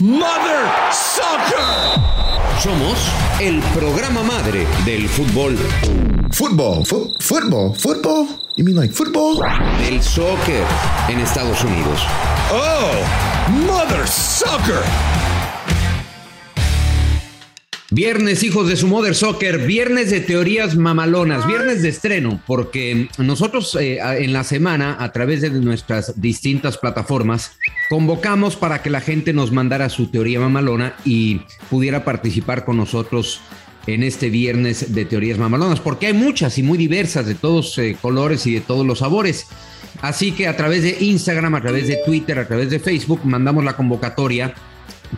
Mother Soccer. Somos el programa madre del fútbol, Football, fo- football, football. You mean like football? del soccer en Estados Unidos. Oh, Mother Soccer. Viernes, hijos de su Mother Soccer, viernes de teorías mamalonas, viernes de estreno, porque nosotros eh, en la semana, a través de nuestras distintas plataformas, convocamos para que la gente nos mandara su teoría mamalona y pudiera participar con nosotros en este viernes de teorías mamalonas, porque hay muchas y muy diversas de todos eh, colores y de todos los sabores. Así que a través de Instagram, a través de Twitter, a través de Facebook, mandamos la convocatoria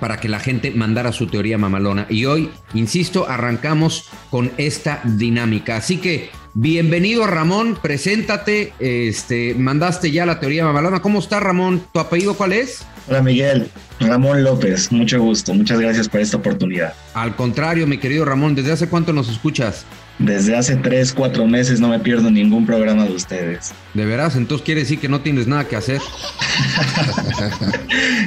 para que la gente mandara su teoría mamalona. Y hoy, insisto, arrancamos con esta dinámica. Así que, bienvenido Ramón, preséntate. Este, mandaste ya la teoría mamalona. ¿Cómo está Ramón? ¿Tu apellido cuál es? Hola Miguel, Ramón López, mucho gusto, muchas gracias por esta oportunidad. Al contrario, mi querido Ramón, ¿desde hace cuánto nos escuchas? Desde hace tres, cuatro meses no me pierdo ningún programa de ustedes. ¿De veras? Entonces quiere decir que no tienes nada que hacer.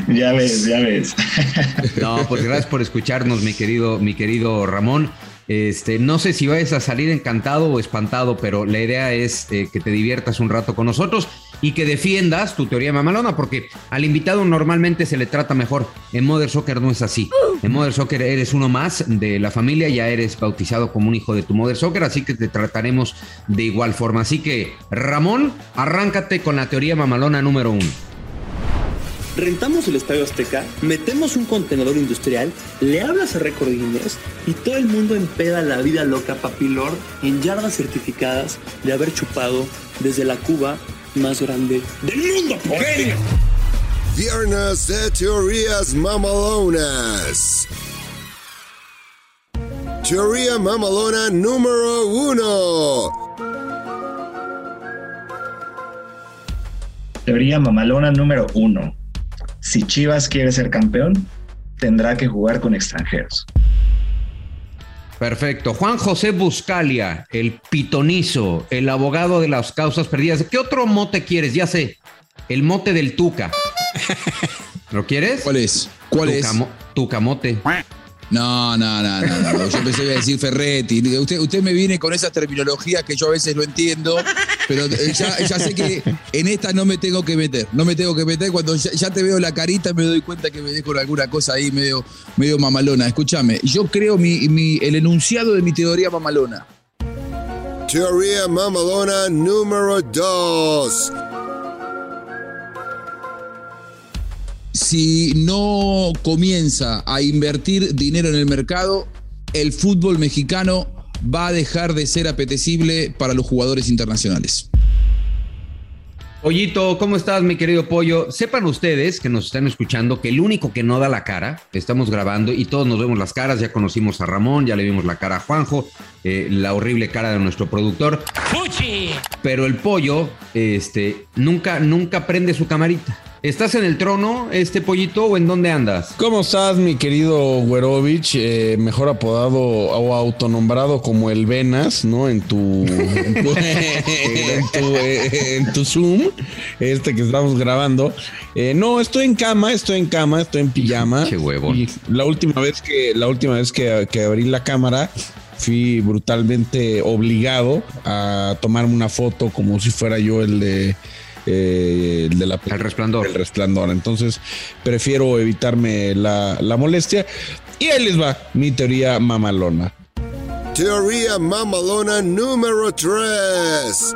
Ya ves, ya ves. No, pues gracias por escucharnos, mi querido, mi querido Ramón. Este, no sé si vayas a salir encantado o espantado, pero la idea es eh, que te diviertas un rato con nosotros y que defiendas tu teoría mamalona, porque al invitado normalmente se le trata mejor. En Mother Soccer no es así. En Mother Soccer eres uno más de la familia, ya eres bautizado como un hijo de tu Mother Soccer, así que te trataremos de igual forma. Así que, Ramón, arráncate con la teoría mamalona número uno. Rentamos el Estadio Azteca, metemos un contenedor industrial, le hablas a Record Guinness y todo el mundo empeda la vida loca papilor en yardas certificadas de haber chupado desde la Cuba más grande del mundo. ¡Genio! Viernes de teorías mamalonas. Teoría mamalona número uno. Teoría mamalona número uno. Si Chivas quiere ser campeón, tendrá que jugar con extranjeros. Perfecto. Juan José Buscalia, el pitonizo, el abogado de las causas perdidas. ¿Qué otro mote quieres? Ya sé. El mote del Tuca. ¿Lo quieres? ¿Cuál es? ¿Cuál es? Tucamo- Tucamote. No, no, no, no, no. Yo pensé que iba a decir Ferretti. Usted, usted me viene con esas terminologías que yo a veces lo entiendo, pero ya, ya sé que en esta no me tengo que meter. No me tengo que meter. Cuando ya, te veo la carita me doy cuenta que me dejo alguna cosa ahí medio, medio mamalona. Escúchame, yo creo mi, mi- el enunciado de mi teoría mamalona. Teoría mamalona número dos. Si no comienza a invertir dinero en el mercado, el fútbol mexicano va a dejar de ser apetecible para los jugadores internacionales. Pollito, ¿cómo estás, mi querido Pollo? Sepan ustedes que nos están escuchando que el único que no da la cara, estamos grabando y todos nos vemos las caras, ya conocimos a Ramón, ya le vimos la cara a Juanjo, eh, la horrible cara de nuestro productor. Pero el pollo, este, nunca, nunca prende su camarita. ¿Estás en el trono, este pollito, o en dónde andas? ¿Cómo estás, mi querido Güerovich? Eh, mejor apodado o autonombrado como el Venas, ¿no? En tu, en tu, en tu, en tu Zoom, este que estamos grabando. Eh, no, estoy en cama, estoy en cama, estoy en pijama. Qué huevón. Y la última vez que, la última vez que, que abrí la cámara, fui brutalmente obligado a tomarme una foto como si fuera yo el de eh, el de la El resplandor. el resplandor. Entonces prefiero evitarme la, la molestia. Y ahí les va mi teoría mamalona. Teoría mamalona número tres.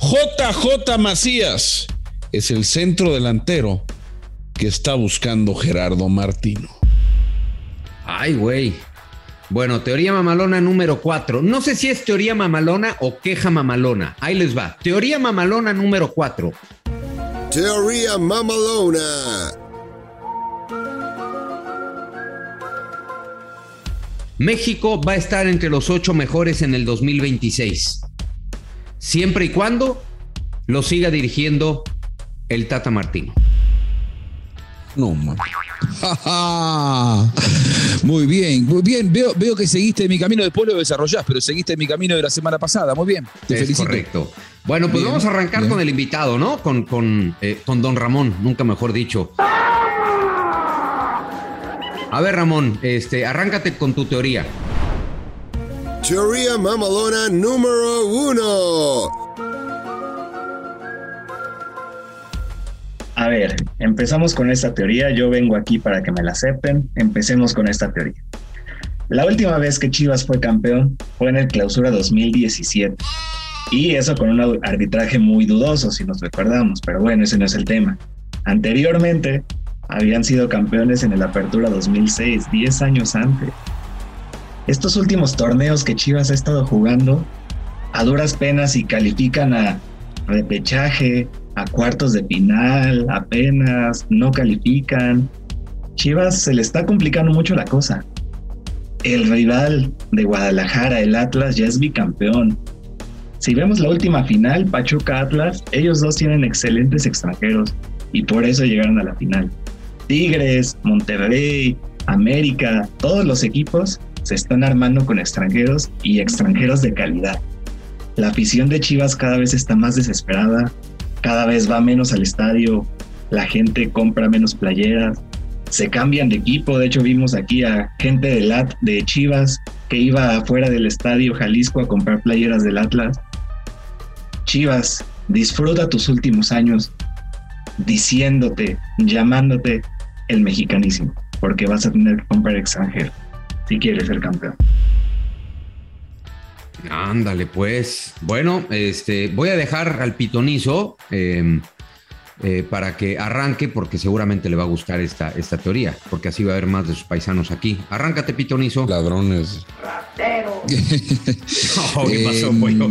JJ Macías es el centro delantero que está buscando Gerardo Martino. Ay, güey. Bueno, teoría mamalona número 4. No sé si es teoría mamalona o queja mamalona. Ahí les va. Teoría mamalona número 4. Teoría Mamalona. México va a estar entre los ocho mejores en el 2026. Siempre y cuando lo siga dirigiendo el Tata Martino. No, muy bien, muy bien. Veo, veo que seguiste mi camino, después lo desarrollás, pero seguiste mi camino de la semana pasada. Muy bien, te es felicito. correcto. Bueno, pues Bien, vamos a arrancar bien. con el invitado, ¿no? Con, con, eh, con don Ramón, nunca mejor dicho. A ver, Ramón, este, arráncate con tu teoría. Teoría Mamalona número uno. A ver, empezamos con esta teoría. Yo vengo aquí para que me la acepten. Empecemos con esta teoría. La última vez que Chivas fue campeón fue en el clausura 2017. Y eso con un arbitraje muy dudoso, si nos recordamos. Pero bueno, ese no es el tema. Anteriormente, habían sido campeones en el Apertura 2006, 10 años antes. Estos últimos torneos que Chivas ha estado jugando, a duras penas y califican a repechaje, a cuartos de final, apenas, no califican. Chivas se le está complicando mucho la cosa. El rival de Guadalajara, el Atlas, ya es bicampeón. Si vemos la última final, Pachuca Atlas, ellos dos tienen excelentes extranjeros y por eso llegaron a la final. Tigres, Monterrey, América, todos los equipos se están armando con extranjeros y extranjeros de calidad. La afición de Chivas cada vez está más desesperada, cada vez va menos al estadio, la gente compra menos playeras, se cambian de equipo, de hecho vimos aquí a gente de Lat de Chivas que iba afuera del estadio Jalisco a comprar playeras del Atlas. Chivas, disfruta tus últimos años diciéndote, llamándote el mexicanísimo, porque vas a tener que comprar extranjero si quieres ser campeón. Ándale, pues. Bueno, este, voy a dejar al pitonizo eh, eh, para que arranque, porque seguramente le va a gustar esta, esta teoría, porque así va a haber más de sus paisanos aquí. Arráncate, pitonizo. Ladrones. Oh, ¿Qué pasó, Em, pollo?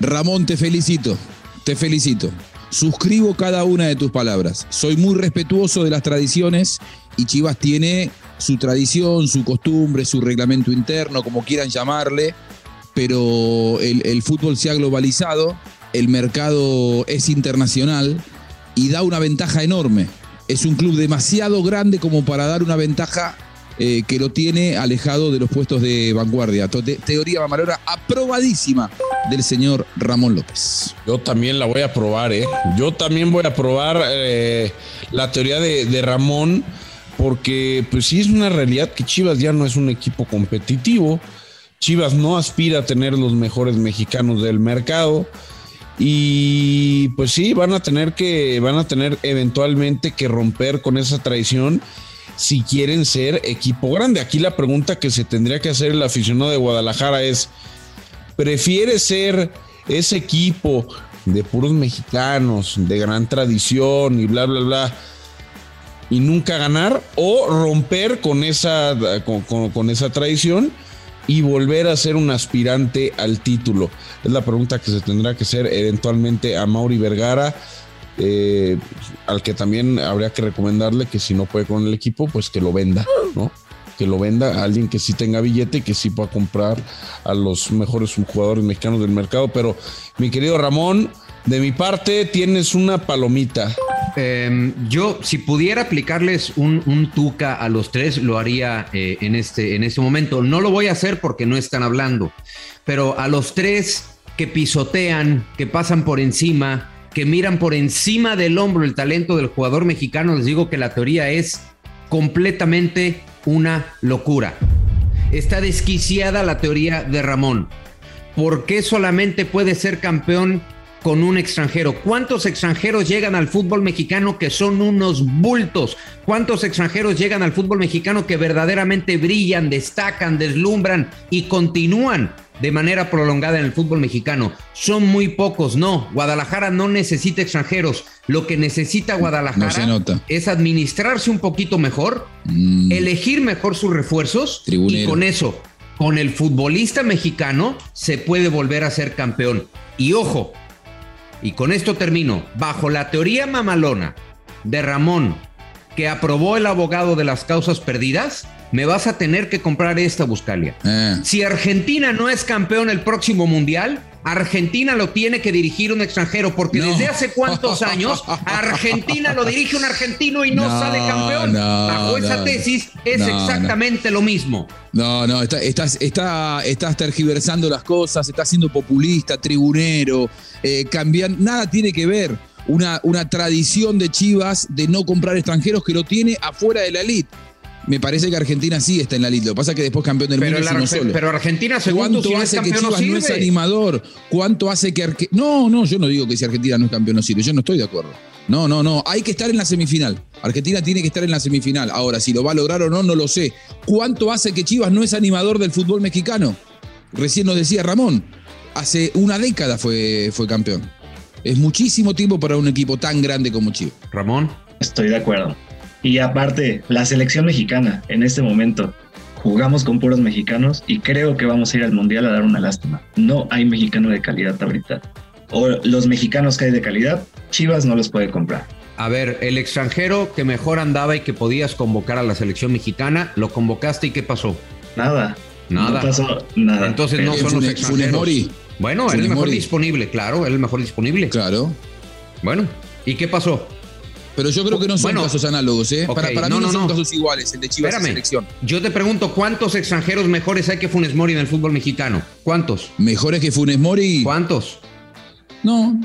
Ramón, te felicito, te felicito. Suscribo cada una de tus palabras. Soy muy respetuoso de las tradiciones y Chivas tiene su tradición, su costumbre, su reglamento interno, como quieran llamarle, pero el, fútbol se ha globalizado, el mercado es internacional y da una ventaja enorme. Es un club demasiado grande como para dar una ventaja eh, que lo tiene alejado de los puestos de vanguardia. To- te- teoría mamalora aprobadísima del señor Ramón López. Yo también la voy a probar, ¿eh? Yo también voy a probar eh, la teoría de, de Ramón, porque pues sí es una realidad que Chivas ya no es un equipo competitivo. Chivas no aspira a tener los mejores mexicanos del mercado. Y pues sí, van a tener que, van a tener eventualmente que romper con esa tradición si quieren ser equipo grande. Aquí la pregunta que se tendría que hacer el aficionado de Guadalajara es, ¿prefiere ser ese equipo de puros mexicanos, de gran tradición y bla, bla, bla, y nunca ganar o romper con esa, con, esa tradición y volver a ser un aspirante al título? Es la pregunta que se tendrá que hacer eventualmente a Mauri Vergara, eh, al que también habría que recomendarle que si no puede con el equipo, pues que lo venda, ¿no? Que lo venda a alguien que sí tenga billete y que sí pueda comprar a los mejores jugadores mexicanos del mercado. Pero, mi querido Ramón, de mi parte tienes una palomita. Eh, yo, si pudiera aplicarles un, un tuca a los tres, lo haría eh, en, este, en este momento. No lo voy a hacer porque no están hablando, pero a los tres que pisotean, que pasan por encima, que miran por encima del hombro el talento del jugador mexicano, les digo que la teoría es completamente una locura. Está desquiciada la teoría de Ramón. ¿Por qué solamente puede ser campeón con un extranjero? ¿Cuántos extranjeros llegan al fútbol mexicano que son unos bultos? ¿Cuántos extranjeros llegan al fútbol mexicano que verdaderamente brillan, destacan, deslumbran y continúan de manera prolongada en el fútbol mexicano? Son muy pocos, no. Guadalajara no necesita extranjeros. Lo que necesita Guadalajara No es administrarse un poquito mejor, Mm, elegir mejor sus refuerzos y Tribunero. con eso, con el futbolista mexicano, se puede volver a ser campeón. Y ojo, y con esto termino, bajo la teoría mamalona de Ramón, que aprobó el abogado de las causas perdidas, me vas a tener que comprar esta Buscalia. Eh. Si Argentina no es campeón el próximo mundial, Argentina lo tiene que dirigir un extranjero, porque No. desde hace cuántos años Argentina lo dirige un argentino y no, No, sale campeón. no, Bajo esa tesis es exactamente lo mismo. No, no, está- estás, está, estás tergiversando las cosas, estás siendo populista, tribunero, eh, cambian- nada tiene que ver. Una, una tradición de Chivas de no comprar extranjeros que lo tiene afuera de la elite. Me parece que Argentina sí está en la elite. Lo que pasa es que después campeón del Pero, mundo es uno solo. pero Argentina, segundo, ¿Cuánto si no es hace que no Chivas no es animador? ¿Cuánto hace que Arge- No, no, yo no digo que si Argentina no es campeón no sirve. Yo no estoy de acuerdo. No, no, no. Hay que estar en la semifinal. Argentina tiene que estar en la semifinal. Ahora, si lo va a lograr o no, no lo sé. ¿Cuánto hace que Chivas no es animador del fútbol mexicano? Recién nos decía Ramón. Hace una década fue, fue campeón. Es muchísimo tiempo para un equipo tan grande como Chivas. Ramón. Estoy de acuerdo. Y aparte, la selección mexicana en este momento jugamos con puros mexicanos y creo que vamos a ir al mundial a dar una lástima. No hay mexicano de calidad ahorita. O los mexicanos que hay de calidad, Chivas no los puede comprar. A ver, el extranjero que mejor andaba y que podías convocar a la selección mexicana, lo convocaste y ¿qué pasó? Nada. Nada. No pasó nada. Entonces no Eh, son los extranjeros. Bueno, era el mejor disponible, claro, era el mejor disponible. Claro. Bueno, ¿y qué pasó? Pero yo creo que no son Bueno, casos análogos, ¿eh? para para no, mí no, no, son no. casos iguales, el de Chivas Espérame. selección. Yo te pregunto, ¿cuántos extranjeros mejores hay que Funes Mori en el fútbol mexicano? ¿Cuántos? Mejores que Funes Mori. ¿Cuántos? No,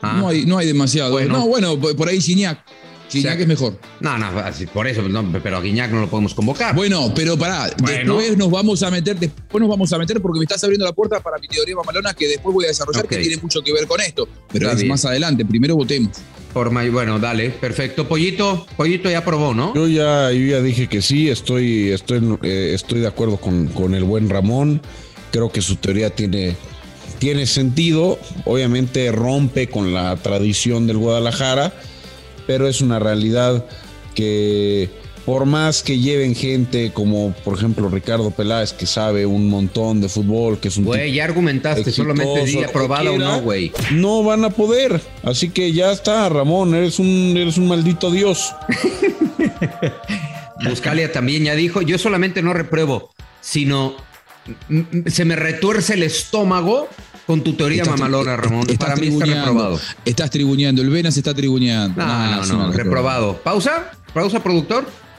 Ah. no, hay, no hay demasiado. Bueno. No, bueno, por ahí Gignac. Gignac O sea, es mejor. No, no, por eso, no, pero a Guiñac no lo podemos convocar. Bueno, pero pará, Bueno. después nos vamos a meter, después nos vamos a meter porque me estás abriendo la puerta para mi teoría mamalona que después voy a desarrollar que tiene mucho que ver con esto. Pero Está es bien. más adelante, primero votemos. Bueno, dale, perfecto. Pollito, Pollito ya probó, ¿no? Yo ya, ya dije que sí, estoy, estoy, eh, estoy de acuerdo con, con el buen Ramón. Creo que su teoría tiene, tiene sentido. Obviamente rompe con la tradición del Guadalajara, pero es una realidad que por más que lleven gente como por ejemplo Ricardo Peláez, que sabe un montón de fútbol, que es un Güey, ya argumentaste, solamente di aprobada o no, güey. No van a poder. Así que ya está, Ramón, eres un, eres un maldito dios. Buscalia también ya dijo, yo solamente no repruebo, sino se me retuerce el estómago con tu teoría Estás- mamalona, Ramón. Para mí está reprobado. Estás tribuneando, el Venas está tribuneando. No, no, no, reprobado. ¿Pausa? ¿Pausa, productor?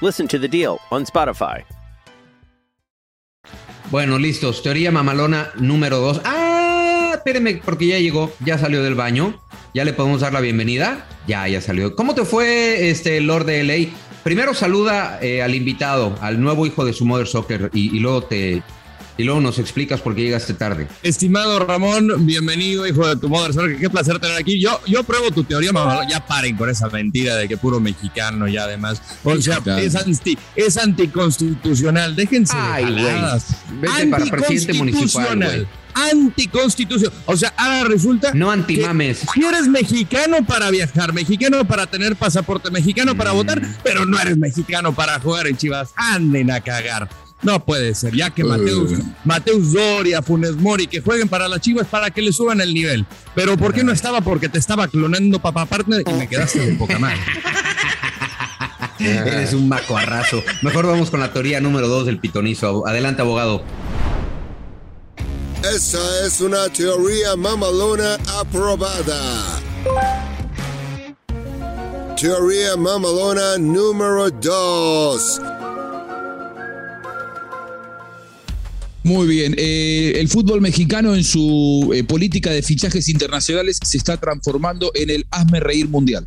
Listen to the deal on Spotify. Bueno, listos. Teoría mamalona número dos. Ah, espérenme, porque ya llegó, ya salió del baño. Ya le podemos dar la bienvenida. Ya, ya salió. ¿Cómo te fue, este Lord de LA? Primero saluda eh, al invitado, al nuevo hijo de su Mother Soccer, y luego te y luego nos explicas por qué llegaste tarde. Estimado Ramón, bienvenido, hijo de tu madre. Qué placer tener aquí. Yo, yo pruebo tu teoría, mamá. Ya paren con esa mentira de que puro mexicano y además. O sea, es, anti, es anticonstitucional. Déjense Ay, de güey. jaladas. Vete para presidente municipal, güey. Anticonstitucional. O sea, ahora resulta. No antimames. que Si eres mexicano para viajar, mexicano para tener pasaporte, mexicano para votar, pero no eres mexicano para jugar en Chivas. Anden a cagar. No puede ser, ya que Mateus, Eh. Mateus Doria, Funes Mori, que jueguen para las Chivas para que le suban el nivel. Pero ¿por qué no estaba? Porque te estaba clonando papá partner y me quedaste de poca madre. Eres un macoarrazo. Mejor vamos con la teoría número dos del pitonizo. Adelante, abogado. Esa es una teoría mamalona aprobada. Teoría mamalona número 2. Muy bien. Eh, el fútbol mexicano en su eh, política de fichajes internacionales se está transformando en el hazme reír mundial.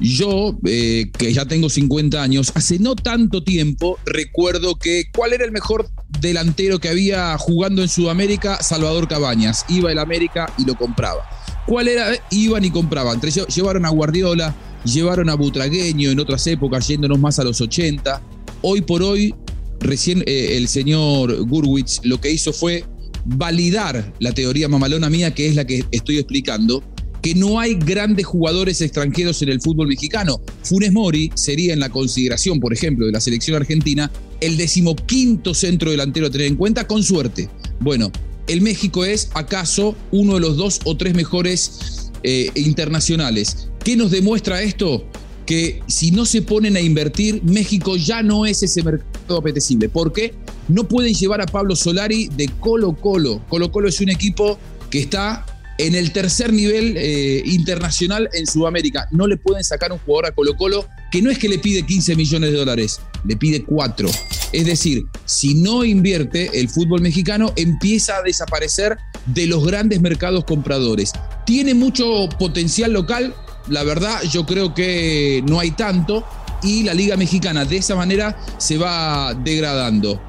Yo, eh, que ya tengo 50 años, hace no tanto tiempo recuerdo que cuál era el mejor delantero que había jugando en Sudamérica, Salvador Cabañas. Iba el América y lo compraba. ¿Cuál era? Iban y compraban. Llevaron a Guardiola, llevaron a Butragueño en otras épocas, yéndonos más a los 80. Hoy por hoy, recién eh, el señor Gurwitz lo que hizo fue validar la teoría mamalona mía, que es la que estoy explicando, que no hay grandes jugadores extranjeros en el fútbol mexicano. Funes Mori sería en la consideración, por ejemplo, de la selección argentina, el decimoquinto centro delantero a tener en cuenta, con suerte. Bueno, el México es acaso uno de los dos o tres mejores eh, internacionales. ¿Qué nos demuestra esto? Que si no se ponen a invertir, México ya no es ese mercado apetecible. ¿Por qué? No pueden llevar a Pablo Solari de Colo Colo. Colo Colo es un equipo que está en el tercer nivel eh, internacional en Sudamérica. No le pueden sacar un jugador a Colo Colo que no es que le pide 15 millones de dólares, le pide 4. Es decir, si no invierte, el fútbol mexicano empieza a desaparecer de los grandes mercados compradores. Tiene mucho potencial local, la verdad yo creo que no hay tanto y la Liga Mexicana de esa manera se va degradando.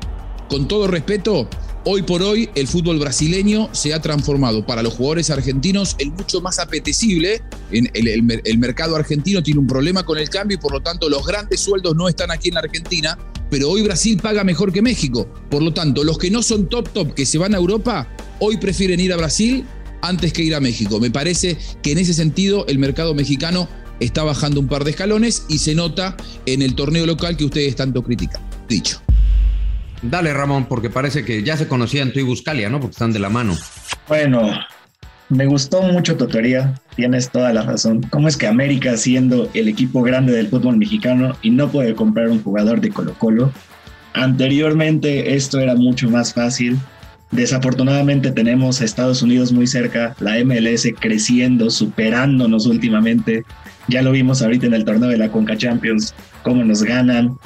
Con todo respeto, Hoy por hoy el fútbol brasileño se ha transformado para los jugadores argentinos en mucho más apetecible. En el, mercado argentino tiene un problema con el cambio y por lo tanto los grandes sueldos no están aquí en la Argentina, pero hoy Brasil paga mejor que México. Por lo tanto, los que no son top top que se van a Europa, hoy prefieren ir a Brasil antes que ir a México. Me parece que en ese sentido el mercado mexicano está bajando un par de escalones y se nota en el torneo local que ustedes tanto critican. Dicho. Dale, Ramón, porque parece que ya se conocían tú y Buscalia, ¿no? Porque están de la mano. Bueno, me gustó mucho tu teoría, tienes toda la razón. ¿Cómo es que América, siendo el equipo grande del fútbol mexicano y no puede comprar un jugador de Colo Colo? Anteriormente esto era mucho más fácil. Desafortunadamente tenemos a Estados Unidos muy cerca, la MLS creciendo, superándonos últimamente. Ya lo vimos ahorita en el torneo de la Conca Champions, cómo nos ganan.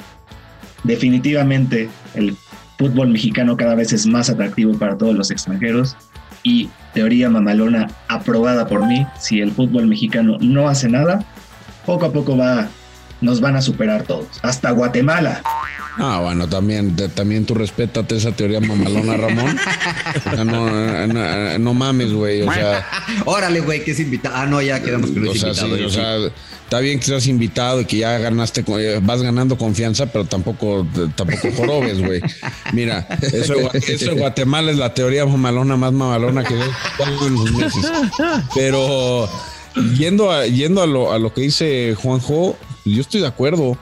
Definitivamente el fútbol mexicano cada vez es más atractivo para todos los extranjeros y teoría mamalona aprobada por mí, si el fútbol mexicano no hace nada, poco a poco va, nos van a superar todos, hasta Guatemala. Ah, bueno, también, también tú respétate esa teoría mamalona, Ramón. no, mames, güey. O sea. Órale, güey, que es invitado. Ah, no, ya quedamos con o sea, Sí, o sea, está bien que seas invitado y que ya ganaste, eh, vas ganando confianza, pero tampoco, tampoco jorobes, güey. Mira, eso, eso de Guatemala es la teoría mamalona más mamalona que en los meses. Pero yendo a, yendo a lo, a lo que dice Juanjo, yo estoy de acuerdo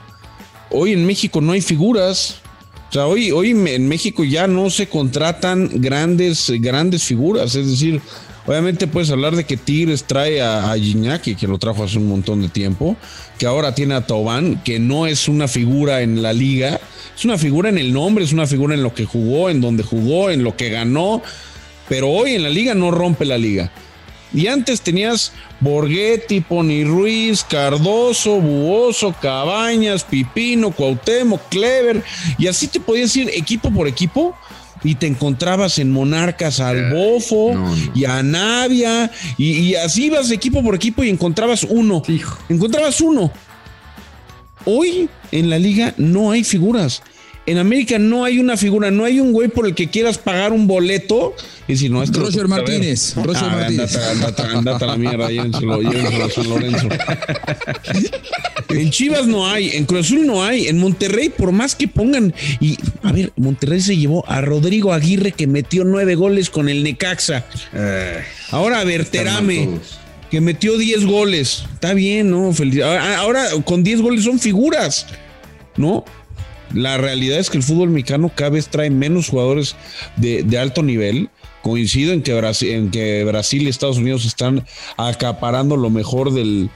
hoy en México no hay figuras. O sea, hoy, hoy en México ya no se contratan grandes, grandes figuras. Es decir, obviamente puedes hablar de que Tigres trae a, a Gignac, que lo trajo hace un montón de tiempo, que ahora tiene a Tobán, que no es una figura en la liga, es una figura en el nombre, es una figura en lo que jugó, en donde jugó, en lo que ganó, pero hoy en la liga no rompe la liga. Y antes tenías Borghetti, Pony Ruiz, Cardoso, Buoso, Cabañas, Pipino, Cuauhtémoc, Clever, y así te podías ir equipo por equipo y te encontrabas en Monarcas al Bofo y a Navia y, así ibas equipo por equipo y encontrabas uno. Encontrabas uno. Hoy en la liga no hay figuras. En América no hay una figura, no hay un güey por el que quieras pagar un boleto. Y si no, es Roger Martínez. Roger ah, Martínez. Andate, a la mierda, llévenselo, llévenselo a San Lorenzo. en Chivas no hay, en Cruz Azul no hay, en Monterrey, por más que pongan. Y a ver, Monterrey se llevó a Rodrigo Aguirre que metió nueve goles con el Necaxa. Eh, Ahora a ver, Terame que metió diez goles. Está bien, ¿no? Ahora con diez goles son figuras, ¿no? La realidad es que el fútbol mexicano cada vez trae menos jugadores de, alto nivel. Coincido en que, Brasil, y Estados Unidos están acaparando lo mejor del,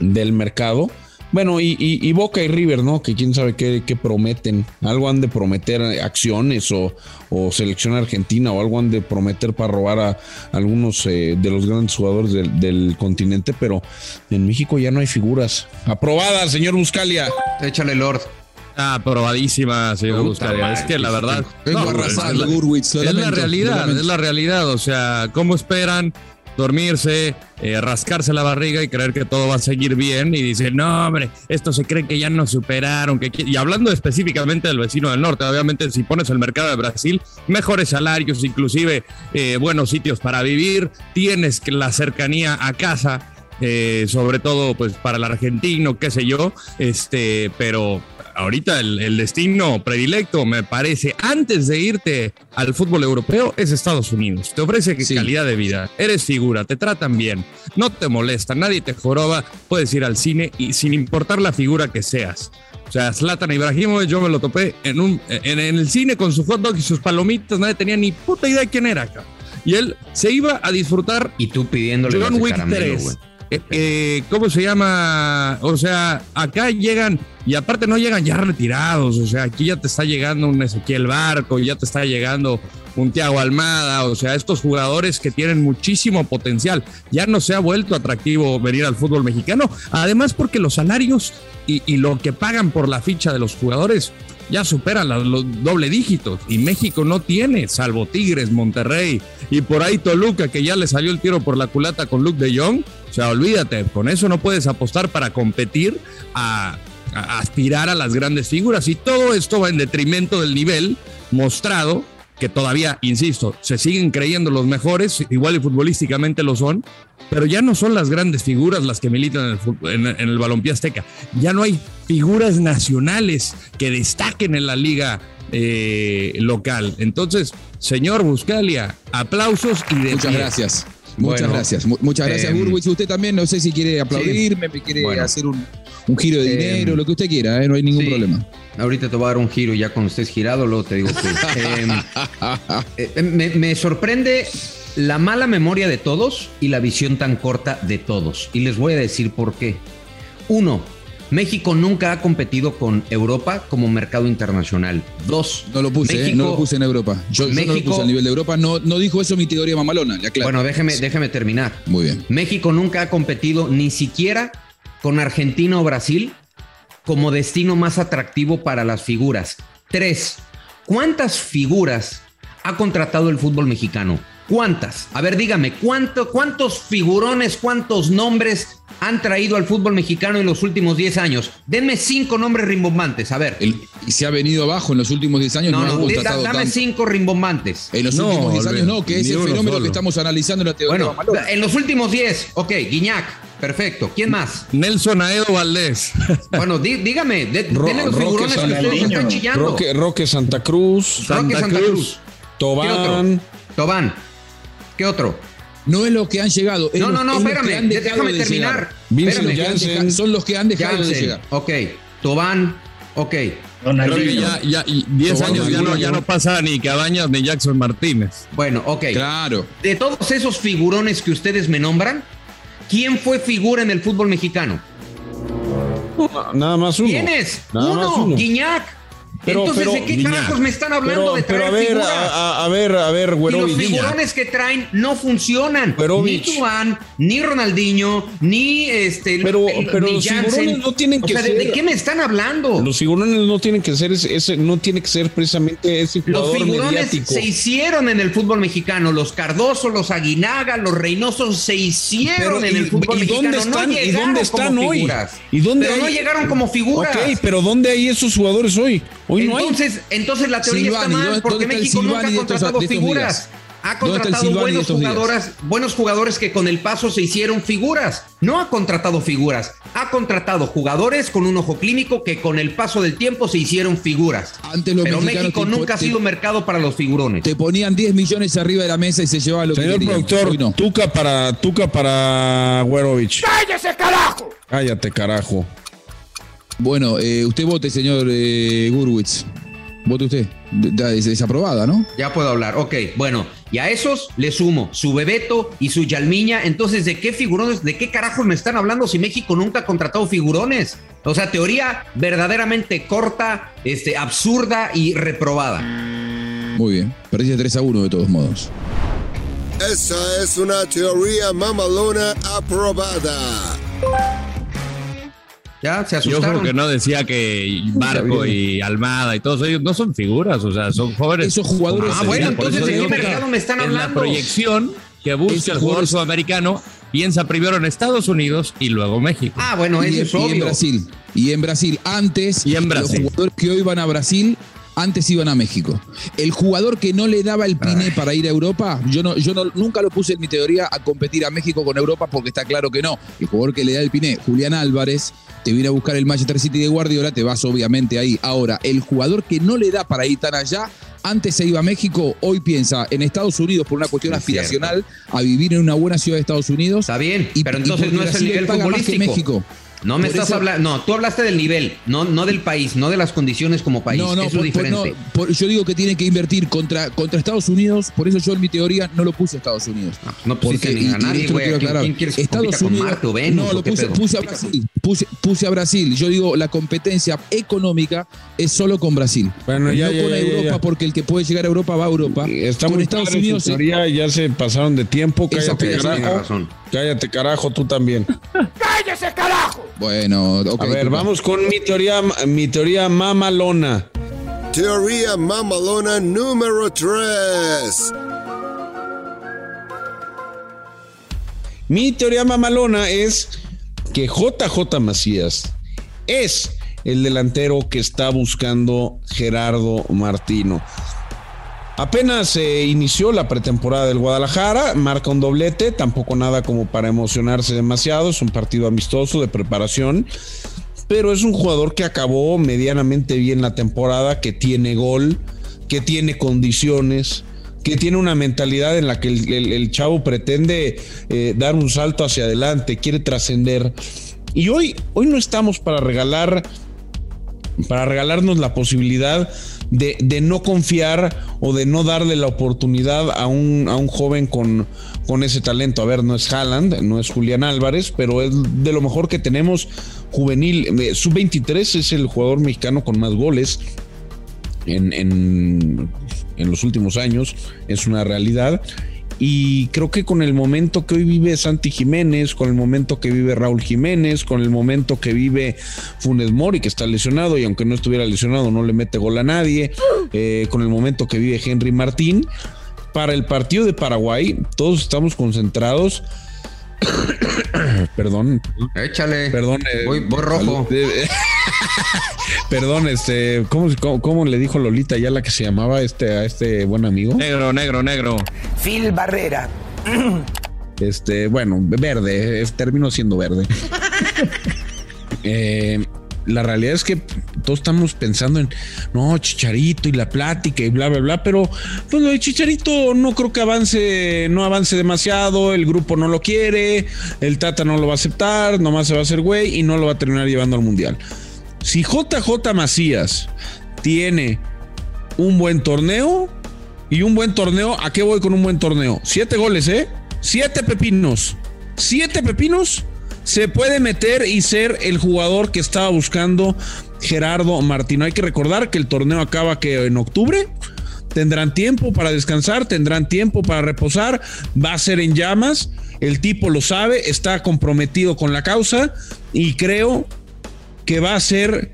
del mercado. Bueno, y, Boca y River, ¿no? Que quién sabe qué, prometen. Algo han de prometer acciones o, o selección argentina o algo han de prometer para robar a algunos eh, de los grandes jugadores del, del continente, pero en México ya no hay figuras. Aprobada, señor Buscalia. Échale, Lord. Ah, probadísima, señor madre, Es que la verdad. No, es la- Gurwitz, Es la realidad, es la realidad. O sea, ¿cómo esperan dormirse, eh, rascarse la barriga y creer que todo va a seguir bien? Y dicen, no, hombre, esto se cree que ya nos superaron. Que... qui-". Y hablando específicamente del vecino del norte, obviamente, si pones el mercado de Brasil, mejores salarios, inclusive eh, buenos sitios para vivir, tienes la cercanía a casa. eh, sobre todo pues para el argentino, qué sé yo, este, pero ahorita el, el destino predilecto, me parece, antes de irte al fútbol europeo, es Estados Unidos. Te ofrece calidad de vida, eres figura, te tratan bien, no te molesta, nadie te joroba, puedes ir al cine y sin importar la figura que seas. O sea, Zlatan Ibrahimovic, yo me lo topé en, un, en, en el cine con su hot dog y sus palomitas, nadie tenía ni puta idea de quién era acá. Y él se iba a disfrutar. Y tú pidiéndole John Wick caramelo, 3. güey. Eh, eh, ¿Cómo se llama? O sea, acá llegan, y aparte no llegan ya retirados, o sea, aquí ya te está llegando un Ezequiel Barco, ya te está llegando un Thiago Almada, o sea, estos jugadores que tienen muchísimo potencial. Ya no se ha vuelto atractivo venir al fútbol mexicano, además porque los salarios y, y lo que pagan por la ficha de los jugadores ya superan la- los doble dígitos y México no tiene, salvo Tigres, Monterrey y por ahí Toluca que ya le salió el tiro por la culata con Luke de Jong. O sea, olvídate, con eso no puedes apostar para competir a aspirar a las grandes figuras y todo esto va en detrimento del nivel mostrado que todavía, insisto, se siguen creyendo los mejores, igual y futbolísticamente lo son, pero ya no son las grandes figuras las que militan en el, en, en el balompié azteca. Ya no hay figuras nacionales que destaquen en la liga eh, local. Entonces, señor Buscalia, aplausos y de Muchas pie. gracias. Muchas Bueno, gracias. Mu- Muchas gracias, Gurwitz. Usted también, no sé si quiere aplaudirme, me quiere Bueno. hacer un, un giro de dinero, Em, lo que usted quiera, ¿eh? no hay ningún sí. problema. Ahorita te voy a dar un giro y ya cuando estés girado, luego te digo que. Em, eh, me, me sorprende la mala memoria de todos y la visión tan corta de todos. Y les voy a decir por qué. Uno, México nunca ha competido con Europa como mercado internacional. Dos, No lo puse, ¿eh? México- no lo puse en Europa. Yo, yo no lo puse a nivel de Europa. No, no dijo eso mi teoría mamalona, le aclaro. Bueno, déjeme, déjeme terminar. Muy bien. México nunca ha competido ni siquiera con Argentina o Brasil como destino más atractivo para las figuras. Tres, ¿cuántas figuras ha contratado el fútbol mexicano? ¿Cuántas? A ver, dígame, ¿cuánto, ¿cuántos figurones, cuántos nombres han traído al fútbol mexicano en los últimos 10 años? Denme cinco nombres rimbombantes, a ver. El- y se ha venido abajo en los últimos 10 años. no, No, no, han da- dame tanto. cinco rimbombantes. En los No, últimos 10 años no, que es el fenómeno solo. que estamos analizando en la teoría Bueno, en los últimos 10, ok, Guiñac, perfecto. ¿Quién más? Nelson Aedo Valdés. Bueno, dí- dígame, de, Ro- denme los Roque figurones que ustedes están chillando. Roque, Roque Santa Cruz, Roque Santa Santa Cruz. Cruz. ¿Qué Tobán. Tobán. ¿Qué otro? No es lo que han llegado. No, no, no, espérame, déjame de terminar. llegar. Vincent Es lo que han Janssen. dejado- Son los que han dejado de Jansen, llegar. ok. Tobán, ok. Creo que Ronaldinho. ya, ya y 10 Tobán años ya no, ya no pasa ni Cabañas ni Jackson Martínez. Bueno, ok. Claro. De todos esos figurones que ustedes me nombran, ¿quién fue figura en el fútbol mexicano? Nada más uno. ¿Quién es? Nada más uno, uno. Guiñac. Pero- Entonces, pero- ¿de qué carajos me están hablando Pero, de pero traer a ver, figuras? a, ver, a ver, Y los figurones que traen no funcionan. Ni Tubán, ni Ronaldinho, ni este. Pero- el- pero ni los figurones no tienen O que sea, ¿de- ser- ¿de qué me están hablando? Los figurones no tienen que ser ese, ese- no tiene que ser precisamente ese Los figurones mediático. se hicieron en el fútbol mexicano. Los Cardoso, los Aguinaga, los Reynosos se hicieron Pero, en el ¿y- fútbol y mexicano. dónde están- no y dónde están como hoy? figuras. ¿Y dónde pero no llegaron como figuras. Ok, pero ¿dónde hay esos jugadores hoy? Hoy no hay. entonces, entonces la teoría Silvani, está mal ¿dónde- porque México nunca ha contratado estos figuras. Ha ¿Dónde está el contratado buenos jugadores, buenos jugadores que con el paso se hicieron figuras. No ha contratado figuras, ha contratado jugadores con un ojo clínico que con el paso del tiempo se hicieron figuras. Antes los Pero México te- nunca ha te- sido mercado para los figurones. Te ponían 10 millones arriba de la mesa y se llevaban lo Señor que querían. productor, no. Tuca para Tuca para Güerovich. ¡Cállese, carajo! Cállate, carajo. Bueno, eh, usted vote, señor eh, Gurwitz. Vote usted. De- de- Desaprobada, ¿no? Ya puedo hablar. Ok, bueno, y a esos le sumo su Bebeto y su Yalmiña. Entonces, ¿de qué figurones, de qué carajos me están hablando si México nunca ha contratado figurones? O sea, teoría verdaderamente corta, este, absurda y reprobada. Muy bien. Perdiste 3 a 1 de todos modos. Esa es una teoría mamalona aprobada. Ya, se Yo creo que no decía que Barco y Almada y todos ellos no son figuras, o sea, son jóvenes. Esos jugadores- Ah, bueno, entonces, ¿de digo qué mercado me están en hablando? la proyección que busca Esos el jugador sudamericano piensa primero en Estados Unidos y luego México. Ah, bueno, y, eso es y en obvio. Brasil. Y en Brasil, antes, Y en Brasil. los jugadores que hoy van a Brasil, antes iban a México. El jugador que no le daba el piné para ir a Europa, yo no, yo no, nunca lo puse en mi teoría a competir a México con Europa porque está claro que no. El jugador que le da el piné, Julián Álvarez, te viene a buscar el Manchester City de Guardiola, te vas obviamente ahí. Ahora, el jugador que no le da para ir tan allá, antes se iba a México, hoy piensa en Estados Unidos por una cuestión Es aspiracional a vivir en una buena ciudad de Estados Unidos. Está bien, Y- pero entonces no es el nivel futbolístico. México. No me Por estás eso- hablando, no, tú hablaste del nivel, no, no del país, no de las condiciones como país. No, no, eso por- es por- diferente. no, por- yo digo que tiene que invertir contra, contra Estados Unidos, por eso yo en mi teoría no lo puse a Estados Unidos. no pusiste Porque- ni a nadie, güey, quiero ¿a quién- quieres Estados compita con Unidos, Marte o Venus, no, lo puse, puse a Brasil, puse, puse a Brasil. Yo digo, la competencia económica es solo con Brasil. Bueno, ya, no ya, con ya, Europa, ya. porque el que puede llegar a Europa va a Europa. Está con muy Estados Unidos. teoría, ya se pasaron de tiempo. Cállate, razón. Cállate, carajo, tú también. Bueno, ok. A ver, vamos con mi teoría, mi teoría mamalona. Teoría mamalona número 3. Mi teoría mamalona es que JJ Macías es el delantero que está buscando Gerardo Martino. Apenas se inició la pretemporada del Guadalajara, marca un doblete, tampoco nada como para emocionarse demasiado, es un partido amistoso de preparación, pero es un jugador que acabó medianamente bien la temporada, que tiene gol, que tiene condiciones, que tiene una mentalidad en la que el chavo pretende eh, dar un salto hacia adelante, quiere trascender. Y hoy, hoy no estamos para regalar para regalarnos la posibilidad de, de no confiar o de no darle la oportunidad a un, a un joven con, con ese talento. A ver, no es Haaland, no es Julián Álvarez, pero es de lo mejor que tenemos juvenil. Eh, Sub-23 es el jugador mexicano con más goles en, en, en los últimos años, es una realidad. Y creo que con el momento que hoy vive Santi Jiménez, con el momento que vive Raúl Jiménez, con el momento que vive Funes Mori, que está lesionado y aunque no estuviera lesionado no le mete gol a nadie, eh, con el momento que vive Henry Martín, para el partido de Paraguay todos estamos concentrados. perdón. Échale. Perdón. eh, Voy- voy rojo. Perdón, este, ¿cómo, cómo, cómo le dijo Lolita ya la que se llamaba este, a este buen amigo? Negro, negro, negro. Phil Barrera. Este, bueno, verde, terminó siendo verde. Eh, la realidad es que todos estamos pensando en, no, Chicharito y la plática y bla, bla, bla, pero pues lo Chicharito no creo que avance, no avance demasiado, el grupo no lo quiere, el Tata no lo va a aceptar, nomás se va a hacer güey y no lo va a terminar llevando al Mundial. Si JJ Macías tiene un buen torneo y un buen torneo, ¿a qué voy con un buen torneo? Siete goles, ¿eh? Siete pepinos. Siete pepinos se puede meter y ser el jugador que estaba buscando Gerardo Martino. Hay que recordar que el torneo acaba que en octubre. Tendrán tiempo para descansar, tendrán tiempo para reposar, va a ser en llamas, el tipo lo sabe, está comprometido con la causa y creo que va a ser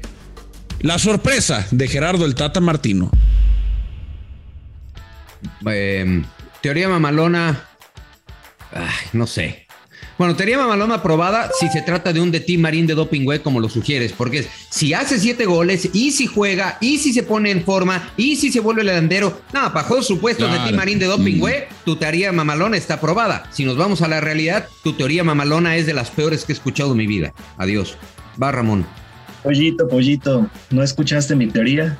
la sorpresa de Gerardo el Tata Martino. Eh, teoría mamalona. No sé. Bueno, teoría mamalona aprobada si se trata de un de Team Marín de doping, güey, como lo sugieres. Porque es, si hace siete goles, y si juega, y si se pone en forma, y si se vuelve delantero. No, bajo los supuestos de. Team Marín de doping, Mm. güey, tu teoría mamalona está aprobada. Si nos vamos a la realidad, tu teoría mamalona es de las peores que he escuchado en mi vida. Adiós. Va, Ramón. Pollito, pollito, ¿no escuchaste mi teoría?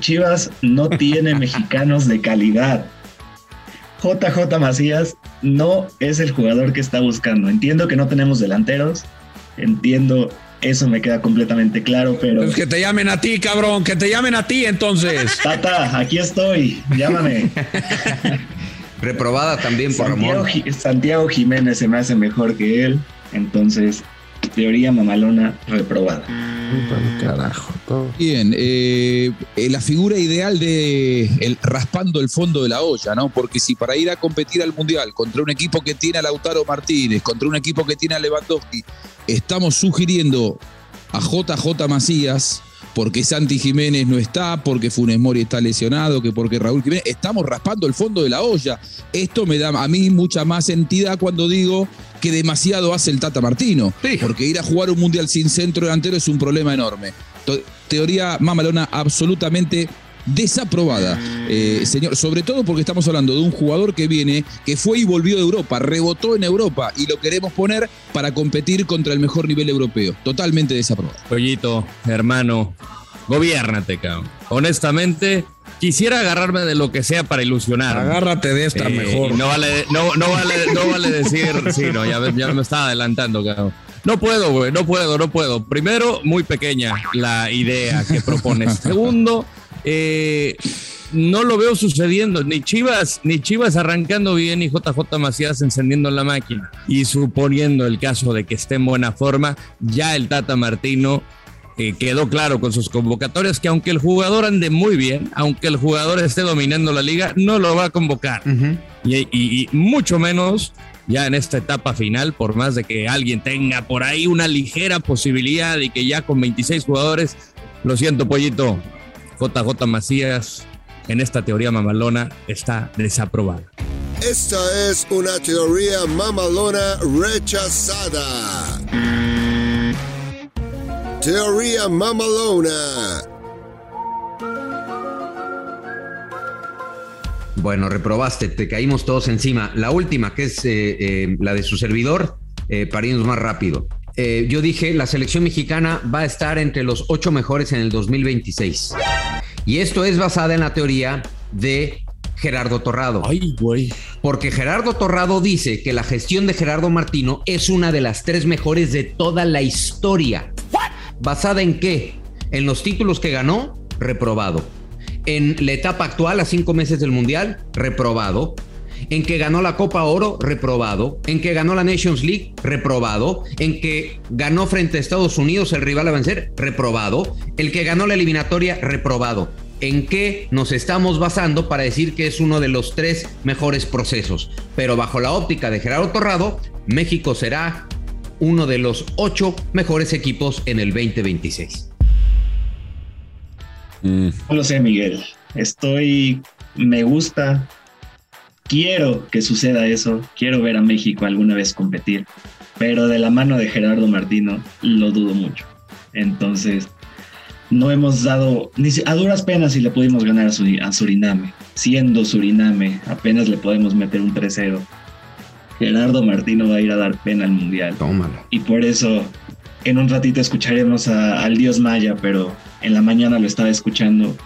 Chivas no tiene mexicanos de calidad. JJ Macías no es el jugador que está buscando. Entiendo que no tenemos delanteros, entiendo Eso me queda completamente claro, pero. Pues que te llamen a ti, cabrón, que te llamen a ti entonces. Tata, aquí estoy, llámame. Reprobada también por Santiago, Ramón. Santiago Jiménez se me hace mejor que él, entonces, teoría mamalona reprobada. Carajo, todo. Bien, eh, eh, la figura ideal de el raspando el fondo de la olla, ¿no? Porque si para ir a competir al Mundial contra un equipo que tiene a Lautaro Martínez, contra un equipo que tiene a Lewandowski, estamos sugiriendo a JJ Macías, porque Santi Jiménez no está, porque Funes Mori está lesionado, que porque Raúl Jiménez, estamos raspando el fondo de la olla. Esto me da a mí mucha más entidad cuando digo que demasiado hace el Tata Martino, porque ir a jugar un mundial sin centro delantero es un problema enorme. Teoría mamalona absolutamente desaprobada, eh, señor, sobre todo porque estamos hablando de un jugador que viene, que fue y volvió de Europa, rebotó en Europa y lo queremos poner para competir contra el mejor nivel europeo. Totalmente desaprobado. Pollito, hermano, gobiérnate, cabrón. Honestamente, quisiera agarrarme de lo que sea para ilusionar. Agárrate de esta mejor. No vale, no, no vale, no vale decir, sí, no, ya, ya me estaba adelantando, cabrón. No puedo, güey, no puedo, no puedo. Primero, muy pequeña la idea que propones. Segundo, eh, no lo veo sucediendo. Ni Chivas, ni Chivas arrancando bien, ni JJ Macías encendiendo la máquina. Y suponiendo el caso de que esté en buena forma, ya el Tata Martino eh, quedó claro con sus convocatorias que aunque el jugador ande muy bien, aunque el jugador esté dominando la liga, no lo va a convocar. y, y- y mucho menos ya en esta etapa final, por más de que alguien tenga por ahí una ligera posibilidad y que ya con 26 jugadores, lo siento, pollito, JJ Macías en esta teoría mamalona está desaprobada. Esta es una teoría mamalona rechazada. Teoría mamalona. Bueno, reprobaste, te caímos todos encima. La última, que es eh, eh, la de su servidor, eh, para irnos más rápido. Eh, yo dije, la selección mexicana va a estar entre los ocho mejores en el 2026. Y esto es basada en la teoría de Gerardo Torrado. Ay, güey. Porque Gerardo Torrado dice que la gestión de Gerardo Martino es una de las tres mejores de toda la historia. ¿Basada en qué? En los títulos que ganó, reprobado. En la etapa actual, a cinco meses del Mundial, reprobado. En que ganó la Copa Oro, reprobado. En que ganó la Nations League, reprobado. En que ganó frente a Estados Unidos, el rival a vencer, reprobado. El que ganó la eliminatoria, reprobado. ¿En qué nos estamos basando para decir que es uno de los tres mejores procesos? Pero bajo la óptica de Gerardo Torrado, México será uno de los ocho mejores equipos en el 2026. No lo sé, Miguel. Estoy. Me gusta. Quiero que suceda eso. Quiero ver a México alguna vez competir. Pero de la mano de Gerardo Martino lo dudo mucho. Entonces, no hemos dado. Ni a duras penas si le pudimos ganar a Suriname. Siendo Suriname, apenas le podemos meter un 3-0. Gerardo Martino va a ir a dar pena al mundial. Tómala. Y por eso en un ratito escucharemos a- al dios Maya, pero en la mañana lo estaba escuchando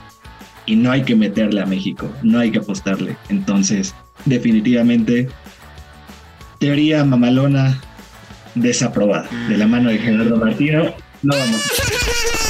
y no hay que meterle a México, no hay que apostarle. Entonces, definitivamente, teoría mamalona desaprobada. De la mano de Gerardo Martino, no vamos.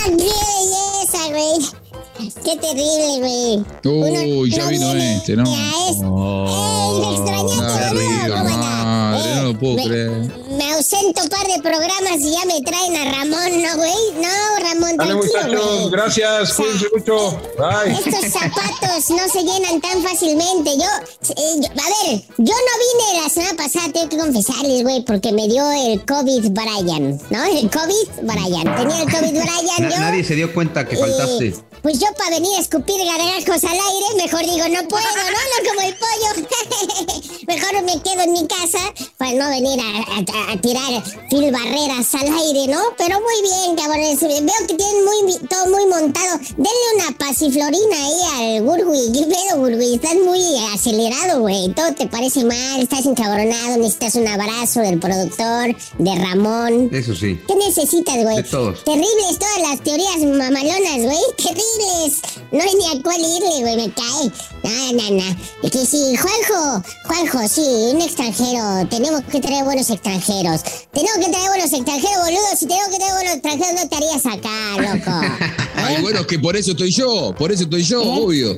¡Qué belleza, güey! ¡Qué terrible, güey! Uy, ya vino este, ¿no? Ya es. ¡Ey, me extrañaste, ¿no? madre, no lo puedo me- creer. Me ausento un par de programas y ya me traen a Ramón, ¿no, güey? No, Ramón, Dale, tranquilo, güey. gracias, cuídense mucho. Bye. Estos zapatos no se llenan tan fácilmente. Yo, eh, yo- a ver, yo no vine la semana pasada, tengo que confesarles, güey, porque me dio el COVID Brian, ¿no? El COVID Brian. Tenía el COVID Brian Na- yo. nadie se dio cuenta que y, faltaste. Pues yo para venir a escupir gargajos al aire, mejor digo, no puedo, ¿no? No como el pollo. mejor me quedo en mi casa para no venir a, a- a tirar fil barreras al aire, ¿no? Pero muy bien, cabrones. Veo que tienen muy, todo muy montado. Denle una pasiflorina ahí al Gurgui. ¿Qué pedo, Gurgui? Estás muy acelerado, güey. Todo te parece mal, estás encabronado, necesitas un abrazo del productor, de Ramón. Eso sí. ¿Qué necesitas, güey? De todos. Terribles todas las teorías mamalonas, güey. Terribles. No hay ni a cuál irle, güey, me cae. No, no, no. Y que sí, Juanjo, Juanjo, sí, un extranjero. Tenemos que traer buenos extranjeros. Tenemos que traer buenos extranjeros, boludo. Si tenemos que traer buenos extranjeros, no te harías acá, loco. Ay, bueno, es que por eso estoy yo, por eso estoy yo, obvio.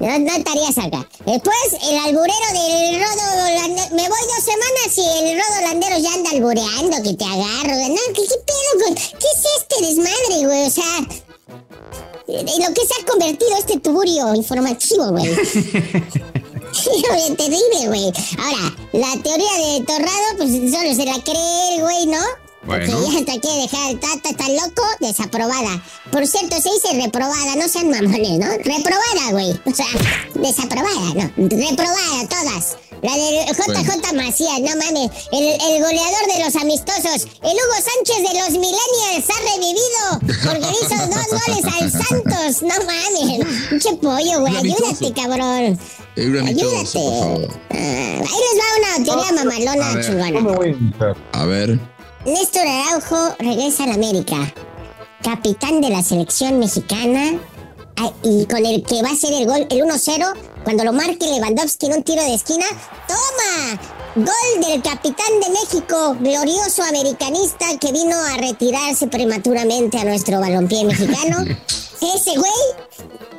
No, no estarías acá. Después, el alburero del rodo holandero. Me voy dos semanas y el rodo holandero ya anda albureando, que te agarro. No, ¿qué, qué pedo con.? ¿Qué es este desmadre, güey? O sea. En lo que se ha convertido este tuburio informativo, güey. Terrible, güey. Ahora, la teoría de Torrado, pues solo se la cree el güey, ¿no? Bueno. Porque ya hasta quiere dejar, está, está loco, desaprobada. Por cierto, se dice reprobada, no sean mamones, ¿no? Reprobada, güey. O sea, desaprobada, no. Reprobada, todas. La del JJ Macías, no mames. El, el goleador de los amistosos. El Hugo Sánchez de los Millennials ha revivido porque hizo dos goles al Santos. No mames. Pinche pollo, güey. Ayúdate, cabrón. Por favor. Ah, ahí les va una teoría mamalona chingona. A ver. Néstor Araujo regresa a la América. Capitán de la selección mexicana. ah, Y con el que va a ser el gol, el 1-0, cuando lo marque Lewandowski en un tiro de esquina. ¡Toma! Gol del capitán de México, glorioso americanista que vino a retirarse prematuramente a nuestro balompié mexicano. Ese güey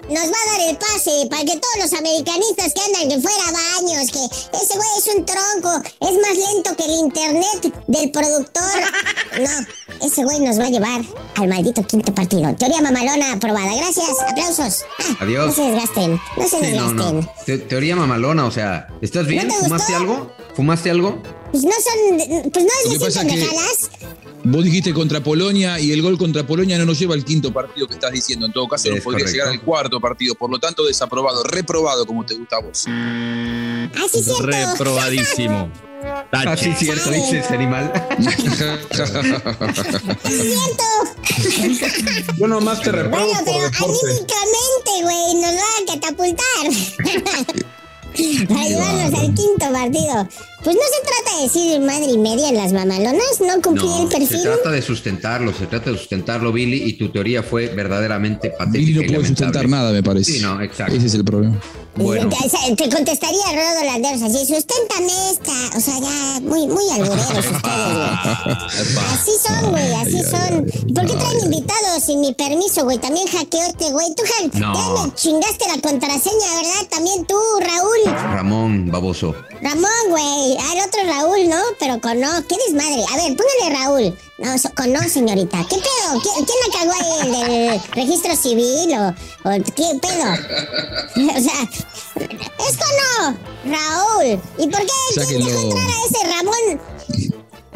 nos va a dar el pase para que todos los americanistas que andan que fuera baños, que ese güey es un tronco, es más lento que el internet del productor. No, ese güey nos va a llevar al maldito quinto partido. Teoría mamalona aprobada. Gracias, aplausos. Ah, Adiós. No se desgasten, no se Sí, desgasten. no. Te- teoría mamalona, o sea, ¿estás bien? te ¿Fumaste gustó? algo? ¿Fumaste algo? Pues no son, pues no es pasa decir que- pendejadas. Vos dijiste contra Polonia y el gol contra Polonia no nos lleva al quinto partido que estás diciendo. En todo caso, Es nos podría correcto. llegar al cuarto partido. Por lo tanto, desaprobado, reprobado, como te gusta a vos. Ah, sí, cierto. Reprobadísimo. Tache. Ah, sí, cierto, dice ese animal. Es cierto. Yo nomás te reprobo Bueno, por pero deporte. anímicamente, güey, nos va a catapultar. Para llevarnos al quinto partido. Pues no se trata de decir madre y media en las mamalonas, no cumplí el No, se perfil. trata de sustentarlo, se trata de sustentarlo, Billy, y tu teoría fue verdaderamente patética. Billy no puede lamentable. sustentar nada, me parece. Sí, no, exacto. Ese es el problema. Bueno. Te, te- te contestaría Rodo Landeros así, susténtame esta. O sea, ya muy, muy albureros ustedes, güey. Así son, güey, así Ay, ay, son. ¿Y por qué traen invitados sin mi permiso, güey? También hackeó este güey. Tú, ja- No. ya me chingaste la contraseña, ¿verdad? También tú, Raúl. Ramón, baboso. Ramón, güey. Al otro Raúl, ¿no? Pero con no. ¿Qué desmadre? A ver, póngale Raúl. No, so- con no, señorita. ¿Qué pedo? ¿Qui- ¿Quién la cagó ahí? ¿El del registro civil o, o qué pedo? O sea, es con no, Raúl. ¿Y por qué quién dejó entrar a ese Ramón?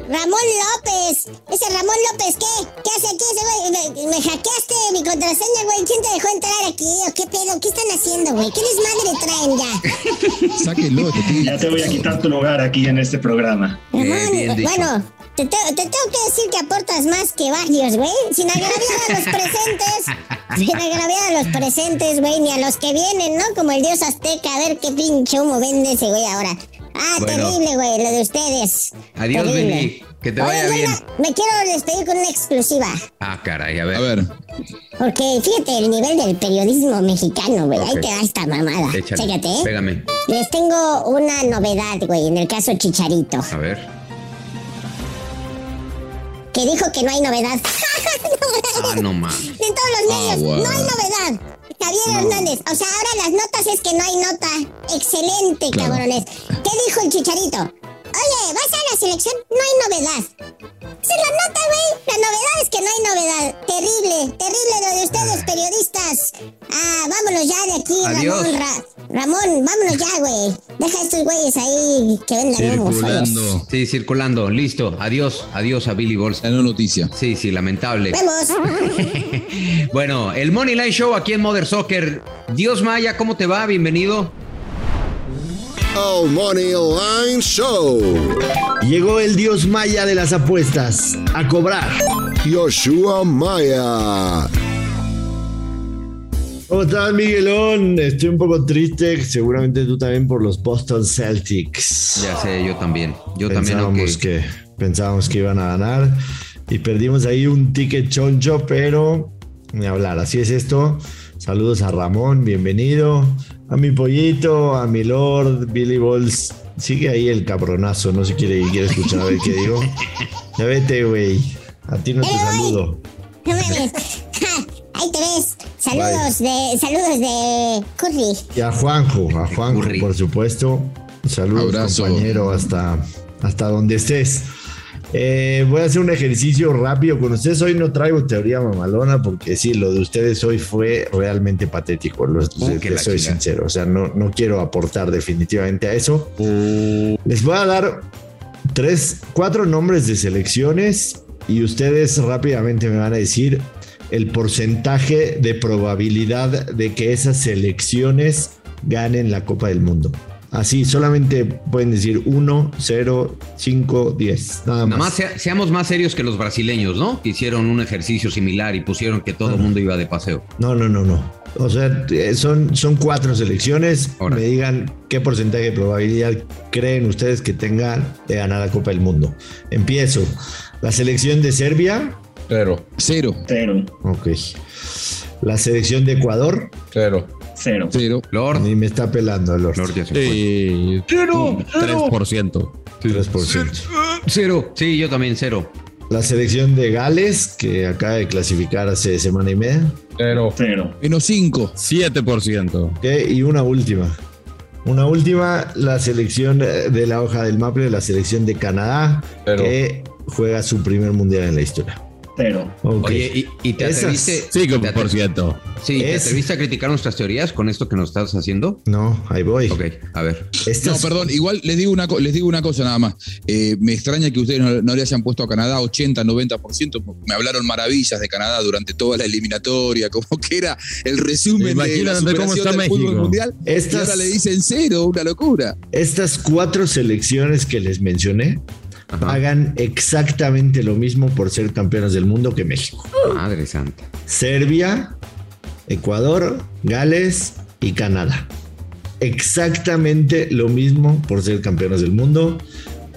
Ramón López. Ese Ramón López, ¿qué? ¿Qué hace aquí ese güey? Me, me hackeaste mi contraseña, güey. ¿Quién te dejó entrar aquí? ¿O qué pedo? ¿Qué están haciendo, güey? ¿Qué desmadre traen ya? Sáquenlo. Ya te voy a quitar tu lugar aquí en este programa. Ramón, bien bueno, te, te- te tengo que decir que aportas más que varios, güey. Sin agraviar a los presentes. sin agraviar a los presentes, güey, ni a los que vienen, ¿no? Como el dios azteca. A ver qué pinche humo vende ese güey ahora. Ah, Bueno. terrible, güey, lo de ustedes. Adiós, Terrible. Que te Oye, vaya güey, bien. Me quiero despedir con una exclusiva. Ah, caray, a ver. A ver, Porque fíjate el nivel del periodismo mexicano, güey. Ahí Ok. te da esta mamada. Échale. Chécate, ¿eh? Pégame. Les tengo una novedad, güey, en el caso Chicharito. A ver. Que dijo que no hay novedad. Ah, no más. En todos los Ah, medios, bueno. no hay novedad. Javier Hernández, o sea, ahora las notas es que no hay nota. Excelente, Claro. cabrones. ¿Qué dijo el chicharito? Oye, ¿vas a la selección? No hay novedad. Esa es la nota, güey. La novedad es que no hay novedad. Terrible, terrible lo de ustedes, periodistas. Ah, vámonos ya de aquí, Adiós. Ramón. Ra- Ramón, vámonos ya, güey. Deja a estos güeyes ahí que vendan circulando. Sí, circulando. Listo. Adiós. Adiós a Billy Balls. La no noticia. Sí, sí, lamentable. Vemos. Bueno, el Money Line Show aquí en Mother Soccer. Dios Maya, ¿cómo te va? Bienvenido. El Money Line Show. Llegó el dios maya de las apuestas a cobrar. Yoshua Maya. ¿Cómo estás, Miguelón? Estoy un poco triste, seguramente tú también por los Boston Celtics. Ya sé, yo también. Yo también. pensábamos aunque- que pensábamos que iban a ganar y perdimos ahí un ticket choncho, pero ni hablar, así es esto. Saludos a Ramón, bienvenido. A mi pollito, a mi Lord, Billy Balls. Sigue ahí el cabronazo, no se quiere, quiere escuchar a ver qué digo. Ya vete, güey. A ti no te saludo. No mames. Ahí te ves. Saludos de, saludos de Curry. Y a Juanjo, a Juanjo, por supuesto. Saludos, Abrazo. compañero, hasta, hasta donde estés. Eh, voy a hacer un ejercicio rápido con ustedes. Hoy no traigo teoría mamalona porque sí, lo de ustedes hoy fue realmente patético. Lo, Uh, soy chingada. sincero. O sea, no, no quiero aportar definitivamente a eso. Les voy a dar tres, cuatro nombres de selecciones y ustedes rápidamente me van a decir el porcentaje de probabilidad de que esas selecciones ganen la Copa del Mundo. Así, solamente pueden decir 1, 0, 5, 10. Nada más. Nada más sea- seamos más serios que los brasileños, ¿no? Que hicieron un ejercicio similar y pusieron que todo el mundo iba de paseo. No, no, no, no. O sea, eh, son, son cuatro selecciones. Me digan qué porcentaje de probabilidad creen ustedes que tengan de ganar la Copa del Mundo. Empiezo. La selección de Serbia. Cero. Cero. Cero. Ok. La selección de Ecuador. Cero. Cero. Cero. Lord. Ni me está pelando, Lord. Lord ya se Sí. Cero. 3%. 3%. Cero. Sí, yo también, cero. La selección de Gales, que acaba de clasificar hace semana y media. Cero. Cero. Menos cinco. 7%. Ok, y una última. Una última, la selección de la hoja del Maple, la selección de Canadá, Cero. que juega su primer mundial en la historia. Cero. Ok. Oye, ¿y, y te Esas- atreviste? 5%. Sí, ¿te Es- atreviste a criticar nuestras teorías con esto que nos estás haciendo? No, ahí voy. Ok, a ver. No, perdón, igual les digo una, les digo una cosa nada más. Eh, me extraña que ustedes no, no le hayan puesto a Canadá 80, 90%. porque Me hablaron maravillas de Canadá durante toda la eliminatoria, como que era el resumen de la Imagínate cómo está del fútbol México. mundial. Y Estas- ahora le dicen cero, una locura. Estas cuatro selecciones que les mencioné pagan exactamente lo mismo por ser campeones del mundo que México. Madre santa. Serbia, Ecuador, Gales y Canadá. Exactamente lo mismo por ser campeones del mundo.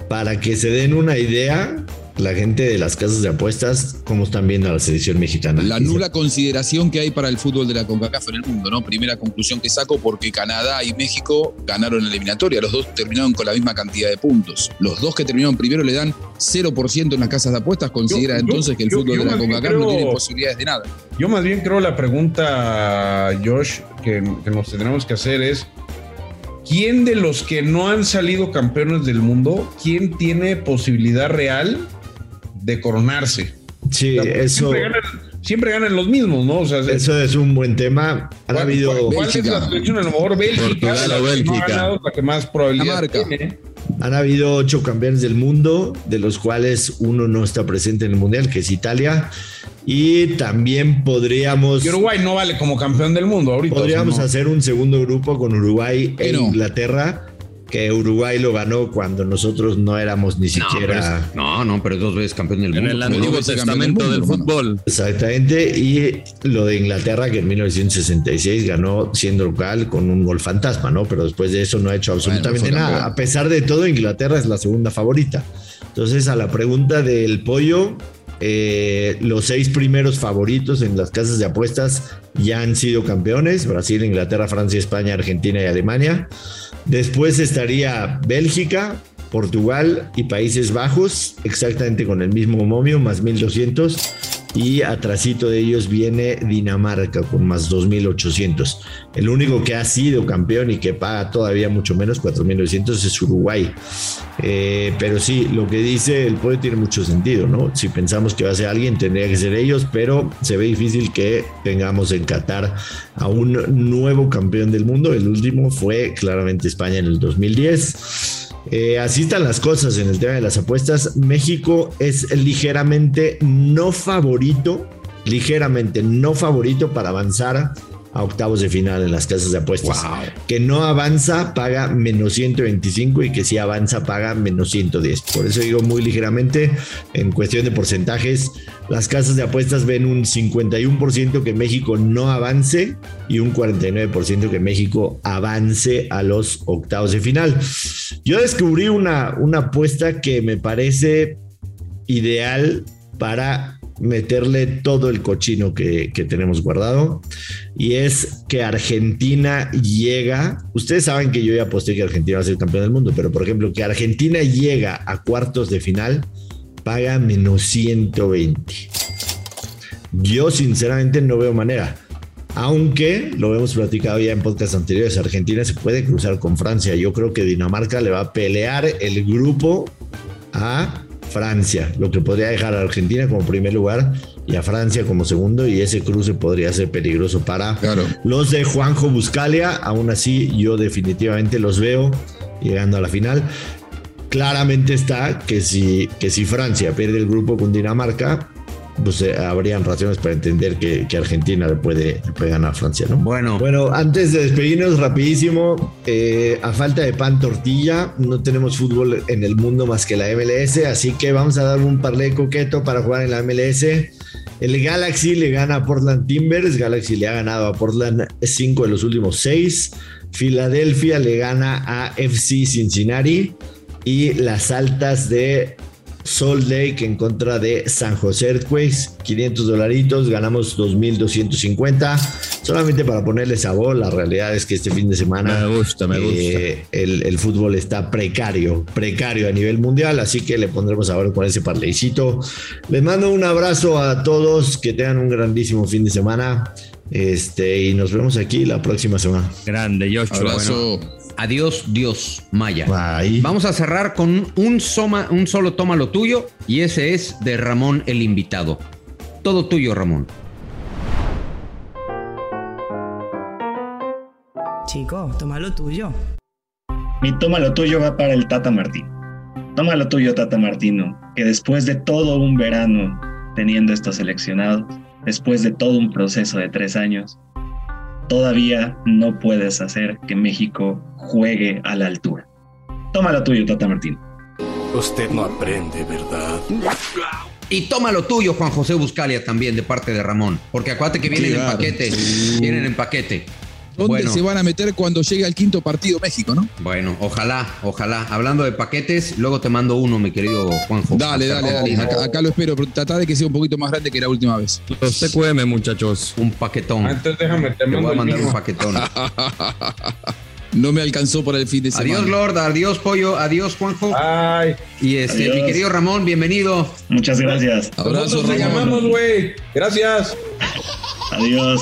Para que se den una idea, la gente de las casas de apuestas, cómo están viendo a la selección mexicana. La nula consideración que hay para el fútbol de la CONCACAF en el mundo, ¿no? Primera conclusión que saco porque Canadá y México ganaron la eliminatoria. Los dos terminaron con la misma cantidad de puntos. Los dos que terminaron primero le dan 0% en las casas de apuestas. Considera Yo- yo- entonces que el yo- fútbol yo de la CONCACAF no creo- tiene posibilidades de nada. Yo más bien creo la pregunta, Josh, que, que nos tendremos que hacer es, ¿quién de los que no han salido campeones del mundo, quién tiene posibilidad real de coronarse? Sí, O sea, porque eso, Siempre ganan, siempre ganan los mismos, ¿no? O sea, eso es un buen tema. Han ¿cuál, habido... cuál- cuál es la selección? A lo mejor Bélgica, Portugal la o que no ha ganado, la que más probabilidad Dinamarca. tiene. Han habido ocho campeones del mundo, de los cuales uno no está presente en el mundial, que es Italia. Y también podríamos, Y Uruguay no vale como campeón del mundo ahorita. podríamos o sea, no. hacer un segundo grupo con Uruguay e. Inglaterra, que Uruguay lo ganó cuando nosotros no éramos ni No, pero siquiera. es- no, no, pero dos veces campeón del En mundo. el Como Antiguo digo, Testamento del fútbol. Exactamente, y lo de Inglaterra que en 1966 ganó siendo local con un gol fantasma, ¿no? Pero después de eso no ha hecho absolutamente nada. campeón. A pesar de todo, Inglaterra es la segunda favorita. Entonces, a la pregunta del pollo, eh, los seis primeros favoritos en las casas de apuestas ya han sido campeones, Brasil, Inglaterra, Francia, España, Argentina y Alemania. Después estaría Bélgica, Portugal y Países Bajos, exactamente con el mismo momio, más 1200. Y atrasito de ellos viene Dinamarca con más 2800. El único que ha sido campeón y que paga todavía mucho menos, 4900, es Uruguay. Eh, pero sí, lo que dice el pueblo tiene mucho sentido, ¿no? Si pensamos que va a ser alguien, tendría que ser ellos, pero se ve difícil que tengamos en Qatar a un nuevo campeón del mundo. El último fue claramente España en el 2010. Eh, así están las cosas en el tema de las apuestas. México es ligeramente no favorito, ligeramente no favorito para avanzar a octavos de final en las casas de apuestas. Que no avanza paga menos 125 y que si avanza paga menos 110. Por eso digo muy ligeramente, en cuestión de porcentajes, las casas de apuestas ven un 51% que México no avance y un 49% que México avance a los octavos de final. Yo descubrí una, una apuesta que me parece ideal para meterle todo el cochino que, que tenemos guardado. Y es que Argentina llega. Ustedes saben que yo ya aposté que Argentina va a ser campeón del mundo, pero por ejemplo, que Argentina llega a cuartos de final, paga menos 120. Yo sinceramente no veo manera. Aunque lo hemos platicado ya en podcast anteriores, Argentina se puede cruzar con Francia. Yo creo que Dinamarca le va a pelear el grupo a Francia, lo que podría dejar a Argentina como primer lugar y a Francia como segundo, y ese cruce podría ser peligroso para los de Juanjo Buscalia. Aún así, yo definitivamente los veo llegando a la final. Claramente está que si, que si Francia pierde el grupo con Dinamarca, pues eh, habrían razones para entender que, que Argentina le puede, le puede, ganar a Francia, ¿no? Bueno. Bueno, antes de despedirnos rapidísimo, eh, a falta de pan tortilla, no tenemos fútbol en el mundo más que la MLS, así que vamos a dar un parlé coqueto para jugar en la MLS. El Galaxy le gana a Portland Timbers, Galaxy le ha ganado a Portland cinco de los últimos seis. Filadelfia le gana a FC Cincinnati y las altas de Salt Lake en contra de San José Earthquakes, 500 dolaritos, ganamos 2.250. Solamente para ponerle sabor, la realidad es que este fin de semana me gusta, me gusta. Eh, el, el, fútbol está precario, precario a nivel mundial, así que le pondremos sabor con ese parleycito. Les mando un abrazo a todos, que tengan un grandísimo fin de semana. Este, y nos vemos aquí la próxima semana. Grande, Joshua. Abrazo. Bueno. Adiós, Dios Maya. Bye. Vamos a cerrar con un, soma, un solo toma lo tuyo y ese es de Ramón el invitado. Todo tuyo, Ramón. Chico, toma lo tuyo. Mi toma lo tuyo va para el Tata Martín. Toma lo tuyo, Tata Martino, que después de todo un verano teniendo estos seleccionados, después de todo un proceso de tres años, todavía no puedes hacer que México juegue a la altura. Toma lo tuyo, Tata Martín. Usted no aprende, ¿verdad? Y toma lo tuyo, Juan José Buscalia, también de parte de Ramón. Porque acuérdate que vienen claro. en paquete. Vienen en paquete. ¿Dónde bueno. se van a meter cuando llegue al quinto partido México, no? Bueno, ojalá, ojalá. Hablando de paquetes, luego te mando uno, mi querido Juanjo. Dale, dale, dale. Acá, acá, lo espero, pero trata de que sea un poquito más grande que la última vez. Los TQM, muchachos. Un paquetón. Antes déjame, te, te voy a mandar un paquetón. no me alcanzó para el fin de semana. Adiós, Lord. Adiós, Pollo. Adiós, Juanjo. Ay. Y este, adiós. mi querido Ramón, bienvenido. Muchas gracias. Abrazo, Ramón. Te llamamos, güey. Gracias. Adiós.